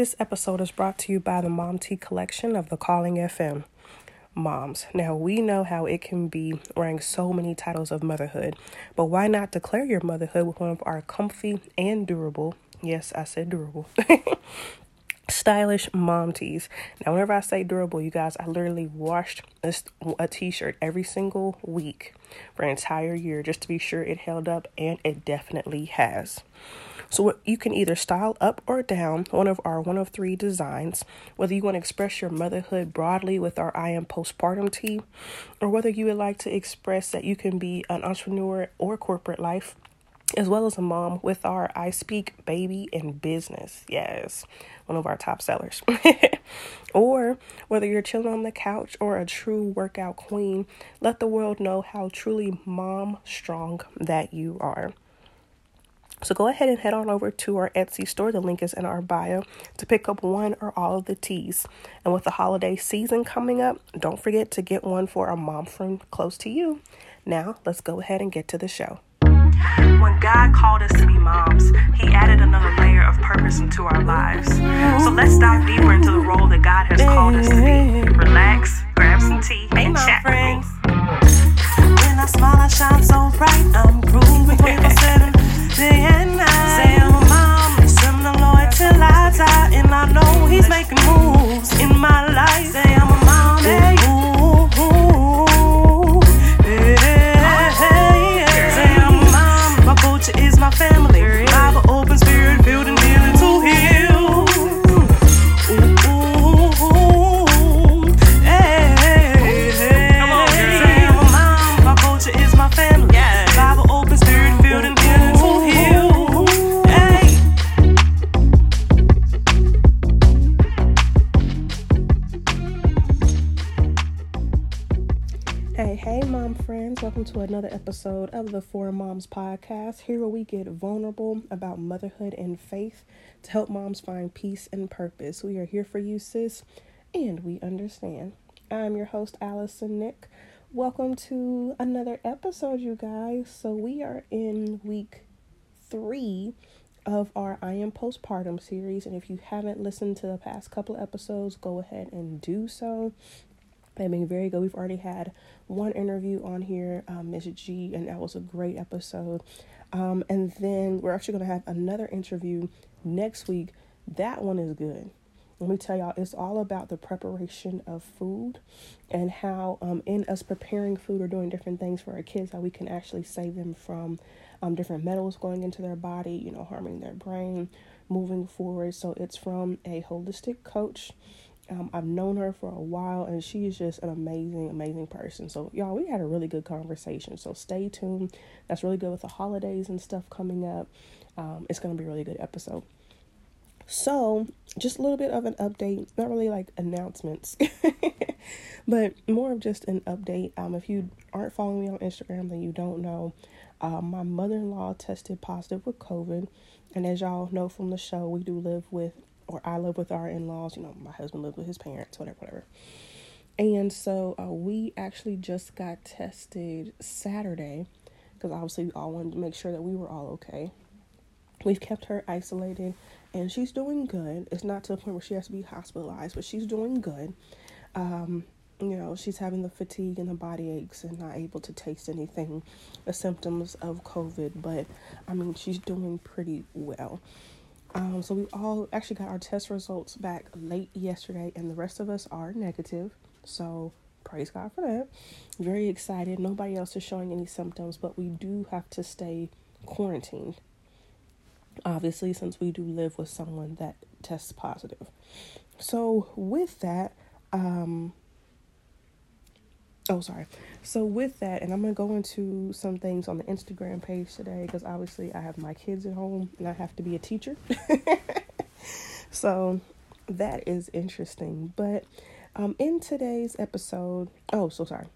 This episode is brought to you by the Mom Tee collection of the Calling FM. Moms. Now, we know how it can be wearing so many titles of motherhood, but why not declare your motherhood with one of our comfy and durable, yes, I said durable, stylish mom tees. Now, whenever I say durable, you guys, I literally washed a, t shirt every single week for an entire year just to be sure it held up, and it definitely has. So you can either style up or down one of our one of three designs, whether you want to express your motherhood broadly with our I am postpartum tee, or whether you would like to express that you can be an entrepreneur or corporate life as well as a mom with our I Speak Baby and Business. Yes, one of our top sellers. or whether you're chilling on the couch or a true workout queen, let the world know how truly mom strong that you are. So go ahead and head on over to our Etsy store. The link is in our bio to pick up one or all of the tees. And with the holiday season coming up, don't forget to get one for a mom friend close to you. Now, let's go ahead and get to the show. When God called us to be moms, He added another layer of purpose into our lives. So let's dive deeper into the role that God has called us to be. Relax, grab some tea, and chat friends. When I smile, I shine so bright. I'm grooving 24 day and night. To another episode of the Four Moms Podcast. Here we get vulnerable about motherhood and faith to help moms find peace and purpose. We are here for you, sis, and we understand. I'm your host, Allyson Nick. Welcome to another episode, you guys. So, we are in week three of our I Am Postpartum series. And if you haven't listened to the past couple episodes, go ahead and do so. They've been very good. We've already had one interview on here, um, Miss G, and that was a great episode. Um, and then we're actually going to have another interview next week. That one is good. Let me tell y'all, it's all about the preparation of food and how, um, in us preparing food or doing different things for our kids, how we can actually save them from um, different metals going into their body, you know, harming their brain moving forward. So it's from a holistic coach. Um, I've known her for a while and she is just an amazing, amazing person. So, y'all, we had a really good conversation. So, stay tuned. That's really good with the holidays and stuff coming up. Um, it's going to be a really good episode. So, just a little bit of an update, not really like announcements, but more of just an update. Um, if you aren't following me on Instagram, then you don't know. Uh, my mother in law tested positive with COVID. And as y'all know from the show, we do live with, or I live with our in laws. You know, my husband lives with his parents, whatever, whatever. And so uh, we actually just got tested Saturday because obviously we all wanted to make sure that we were all okay. We've kept her isolated and she's doing good. It's not to the point where she has to be hospitalized, but she's doing good. Um, you know, she's having the fatigue and the body aches and not able to taste anything, the symptoms of COVID, but I mean, she's doing pretty well. Um, so we all actually got our test results back late yesterday, and the rest of us are negative. So praise God for that. Very excited. Nobody else is showing any symptoms, but we do have to stay quarantined. Obviously, since we do live with someone that tests positive. So with that, um, oh sorry. So with that, and I'm gonna go into some things on the Instagram page today because obviously I have my kids at home and I have to be a teacher. so that is interesting. But um, in today's episode, oh, so sorry.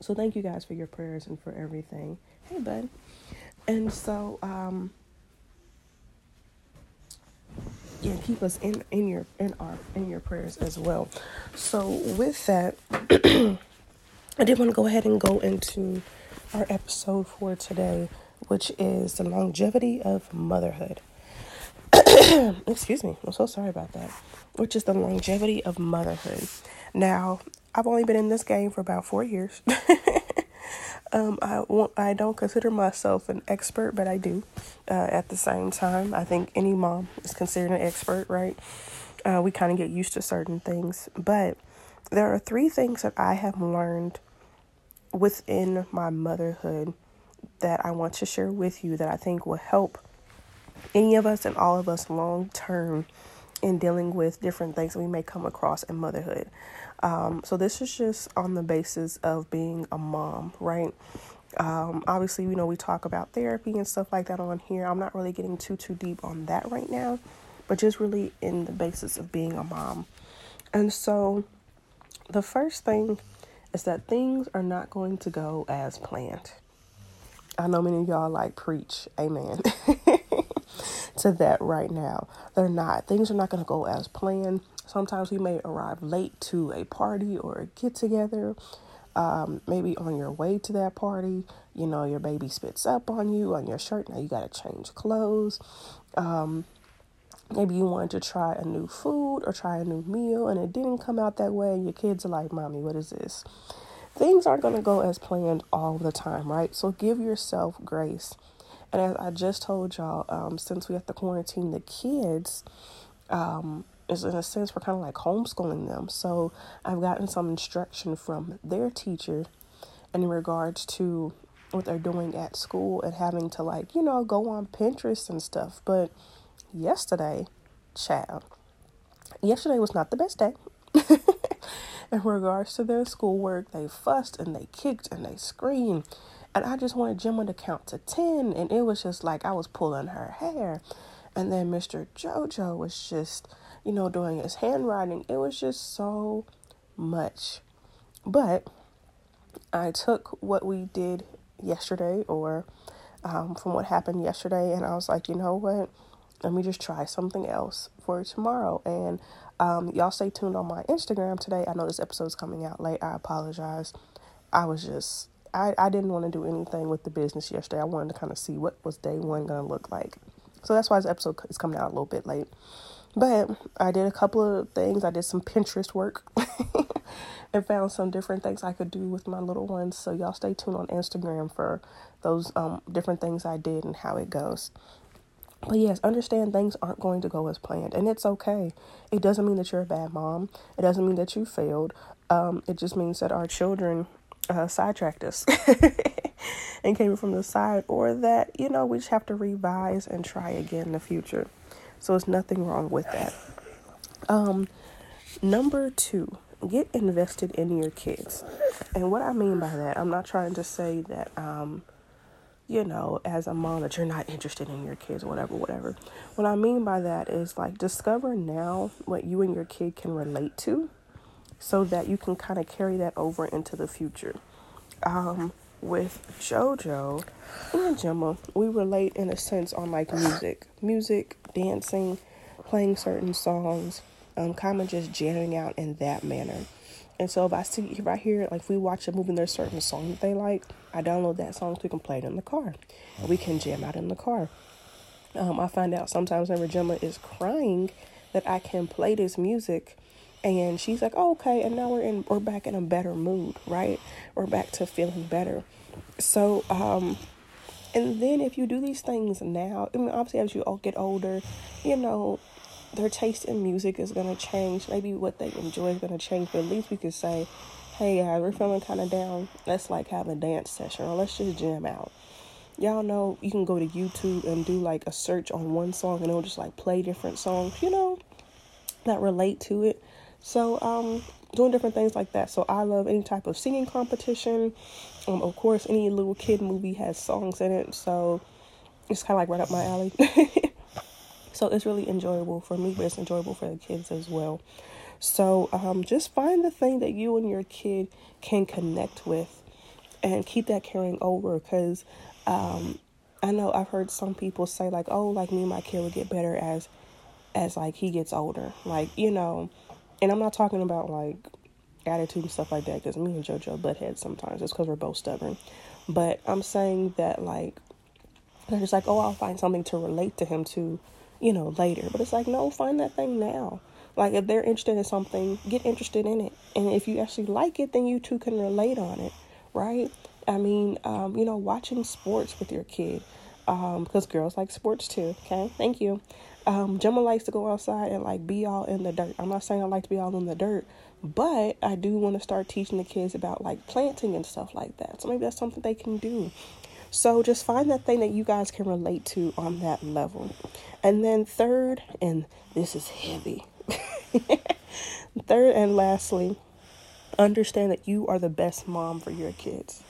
So thank you guys for your prayers and for everything. Hey, bud. And so, um, yeah, keep us in in your in our in your prayers as well. So with that, I did want to go ahead and go into our episode for today, which is the longevity of motherhood. excuse me, I'm so sorry about that, which is the longevity of motherhood. Now, I've only been in this game for about four years. um, I won't, I don't consider myself an expert, but I do. Uh, at the same time, I think any mom is considered an expert, right? Uh, we kind of get used to certain things, but there are three things that I have learned within my motherhood that I want to share with you that I think will help any of us and all of us long term in dealing with different things we may come across in motherhood. Um, so this is just on the basis of being a mom, right? Um, obviously, you know, we talk about therapy and stuff like that on here. I'm not really getting too too deep on that right now, but just really in the basis of being a mom. And so, the first thing is that things are not going to go as planned. I know many of y'all like preach, amen, to that right now. They're not. Things are not going to go as planned. Sometimes we may arrive late to a party or a get together. Um, maybe on your way to that party, you know, your baby spits up on you, on your shirt. Now you got to change clothes. Um, maybe you wanted to try a new food or try a new meal and it didn't come out that way. And your kids are like, Mommy, what is this? Things aren't going to go as planned all the time, right? So give yourself grace. And as I just told y'all, um, since we have to quarantine the kids, um, is in a sense we're kind of like homeschooling them. So I've gotten some instruction from their teacher in regards to what they're doing at school and having to like, you know, go on Pinterest and stuff. But yesterday, child, yesterday was not the best day. in regards to their schoolwork, they fussed and they kicked and they screamed. And I just wanted Gemma to count to 10. And it was just like I was pulling her hair. And then Mr. JoJo was just you know, doing his handwriting. It was just so much. But I took what we did yesterday or um, from what happened yesterday and I was like, you know what? Let me just try something else for tomorrow. And um, y'all stay tuned on my Instagram today. I know this episode's coming out late. I apologize. I was just I, I didn't want to do anything with the business yesterday. I wanted to kind of see what was day one gonna look like. So that's why this episode is coming out a little bit late. But I did a couple of things. I did some Pinterest work and found some different things I could do with my little ones. So y'all stay tuned on Instagram for those um, different things I did and how it goes. But yes, understand things aren't going to go as planned, and it's okay. It doesn't mean that you're a bad mom. It doesn't mean that you failed. Um, it just means that our children uh, sidetracked us and came from the side, or that you know we just have to revise and try again in the future. So it's nothing wrong with that. Um, number two, get invested in your kids. And what I mean by that, I'm not trying to say that, um, you know, as a mom that you're not interested in your kids, whatever, whatever. What I mean by that is like discover now what you and your kid can relate to so that you can kind of carry that over into the future. Um, with JoJo and Gemma, we relate in a sense on like music, music, dancing, playing certain songs, um, kind of just jamming out in that manner. And so if I see if I hear like if we watch a movie and there's certain song that they like, I download that song so we can play it in the car. We can jam out in the car. Um, I find out sometimes when Gemma is crying that I can play this music and she's like, oh, okay, and now we're in we're back in a better mood, right? We're back to feeling better. So, um, and then if you do these things now, I mean, obviously as you all get older, you know, their taste in music is gonna change. Maybe what they enjoy is gonna change, but at least we could say, hey guys, we're feeling kind of down. Let's like have a dance session, or let's just jam out. Y'all know you can go to YouTube and do like a search on one song, and it'll just like play different songs, you know, that relate to it. So, um, doing different things like that. So, I love any type of singing competition. Um, of course, any little kid movie has songs in it. So, it's kind of like right up my alley. so, it's really enjoyable for me, but it's enjoyable for the kids as well. So, um, just find the thing that you and your kid can connect with and keep that carrying over because um, I know I've heard some people say, like, oh, like me and my kid would get better as as like he gets older like you know and I'm not talking about like attitude and stuff like that because me and JoJo butt heads sometimes. It's because we're both stubborn. But I'm saying that like they're just like, oh, I'll find something to relate to him to you know, later. But it's like, no, find that thing now. Like if they're interested in something, get interested in it. And if you actually like it, then you two can relate on it, right? I mean, um, you know, watching sports with your kid. Um, because girls like sports too. Okay, thank you. Um, Gemma likes to go outside and like be all in the dirt. I'm not saying I like to be all in the dirt, but I do want to start teaching the kids about like planting and stuff like that. So maybe that's something they can do. So just find that thing that you guys can relate to on that level. And then third, and this is heavy. third and lastly, understand that you are the best mom for your kids.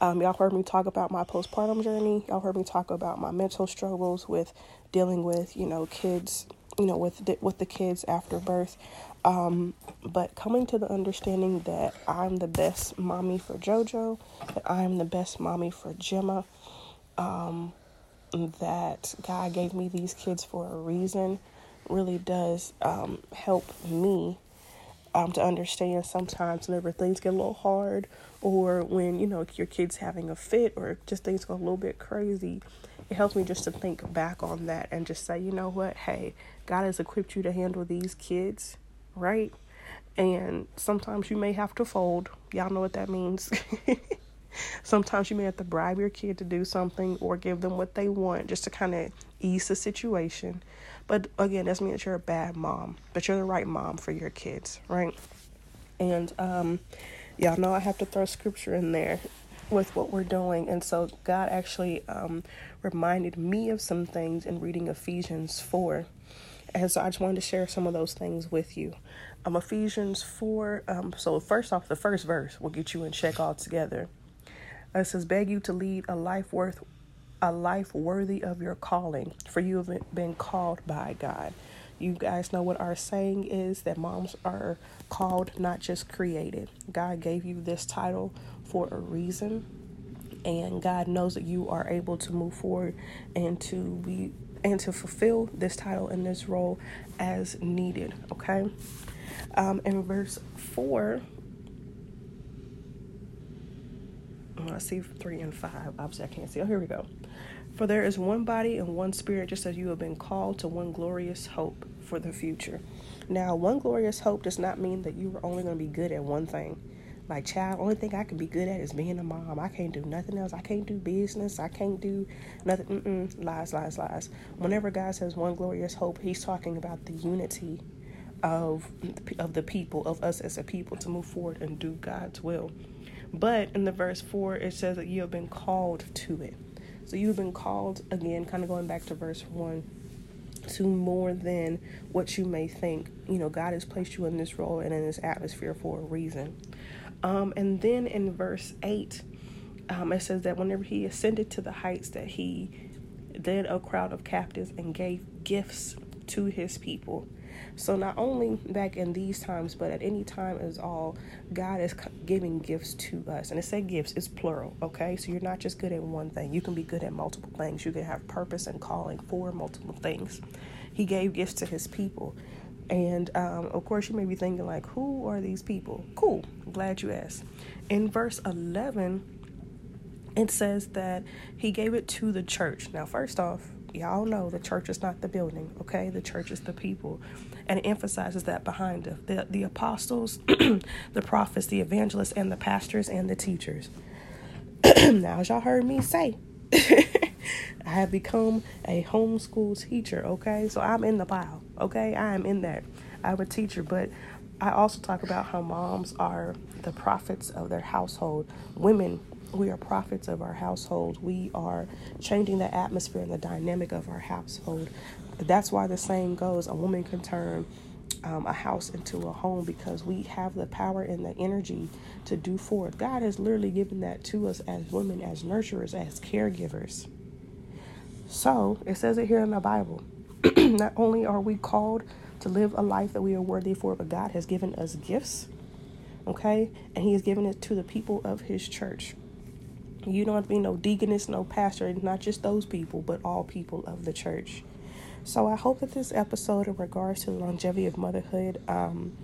Um, y'all heard me talk about my postpartum journey. Y'all heard me talk about my mental struggles with dealing with, you know, kids, you know, with the, with the kids after birth. Um, but coming to the understanding that I'm the best mommy for JoJo, that I'm the best mommy for Gemma, um, that God gave me these kids for a reason really does um, help me um, to understand sometimes whenever things get a little hard or when you know your kid's having a fit or just things go a little bit crazy it helps me just to think back on that and just say you know what? Hey god has equipped you to handle these kids right? And sometimes you may have to fold. Y'all know what that means. Sometimes you may have to bribe your kid to do something or give them what they want just to kind of ease the situation. But again, doesn't mean that you're a bad mom, but you're the right mom for your kids, right? And um, y'all know I have to throw scripture in there with what we're doing. And so God actually um, reminded me of some things in reading Ephesians 4. And so I just wanted to share some of those things with you. Um, Ephesians 4. Um, so, first off, the first verse will get you in check altogether. It says, Beg you to lead a life worth a life worthy of your calling, for you have been called by God. You guys know what our saying is that moms are called, not just created. God gave you this title for a reason, and God knows that you are able to move forward and to be and to fulfill this title and this role as needed. Okay. Um, in verse four, I see three and five. Obviously, I can't see. Oh, here we go. For there is one body and one spirit, just as you have been called to one glorious hope for the future. Now, one glorious hope does not mean that you are only going to be good at one thing. Like, child, only thing I can be good at is being a mom. I can't do nothing else. I can't do business. I can't do nothing. Mm-mm. Lies, lies, lies. Whenever God says one glorious hope, He's talking about the unity of of the people, of us as a people, to move forward and do God's will. But in the verse four, it says that you have been called to it. So you've been called, again, kind of going back to verse 1, to more than what you may think. You know, God has placed you in this role and in this atmosphere for a reason. Um, and then in verse 8, um, it says that whenever he ascended to the heights, that he led a crowd of captives and gave gifts to his people. So not only back in these times, but at any time as all, God is giving gifts to us. And it said gifts, it's plural, okay? So you're not just good at one thing. You can be good at multiple things. You can have purpose and calling for multiple things. He gave gifts to his people. And um, of course, you may be thinking, like, who are these people? Cool. glad you asked. In verse 11, it says that he gave it to the church. Now, first off, y'all know the church is not the building, okay? The church is the people. And it emphasizes that behind it. The, the apostles, the prophets, the evangelists, and the pastors and the teachers. now, as y'all heard me say, I have become a homeschool teacher, okay? So I'm in the pile, okay? I am in that. I'm a teacher, but I also talk about how moms are the prophets of their household. Women we are prophets of our household. We are changing the atmosphere and the dynamic of our household. That's why the saying goes a woman can turn um, a house into a home because we have the power and the energy to do for it. God has literally given that to us as women, as nurturers, as caregivers. So it says it here in the Bible. Not only are we called to live a life that we are worthy for, but God has given us gifts, okay? And He has given it to the people of His church. You don't have to be no deaconess, no pastor, not just those people, but all people of the church. So I hope that this episode in regards to the longevity of motherhood um,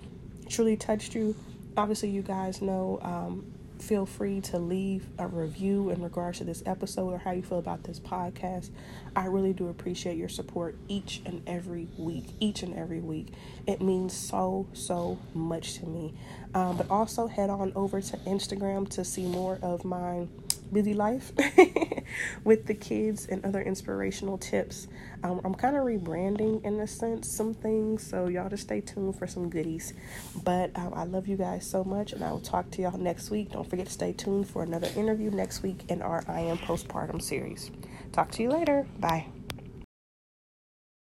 truly touched you. Obviously, you guys know um, feel free to leave a review in regards to this episode or how you feel about this podcast. I really do appreciate your support each and every week. Each and every week. It means so, so much to me. Um, but also head on over to Instagram to see more of my busy life with the kids and other inspirational tips. Um, I'm kind of rebranding in a sense some things, so y'all just stay tuned for some goodies. But um, I love you guys so much, and I will talk to y'all next week. Don't forget to stay tuned for another interview next week in our I Am Postpartum series. Talk to you later. Bye.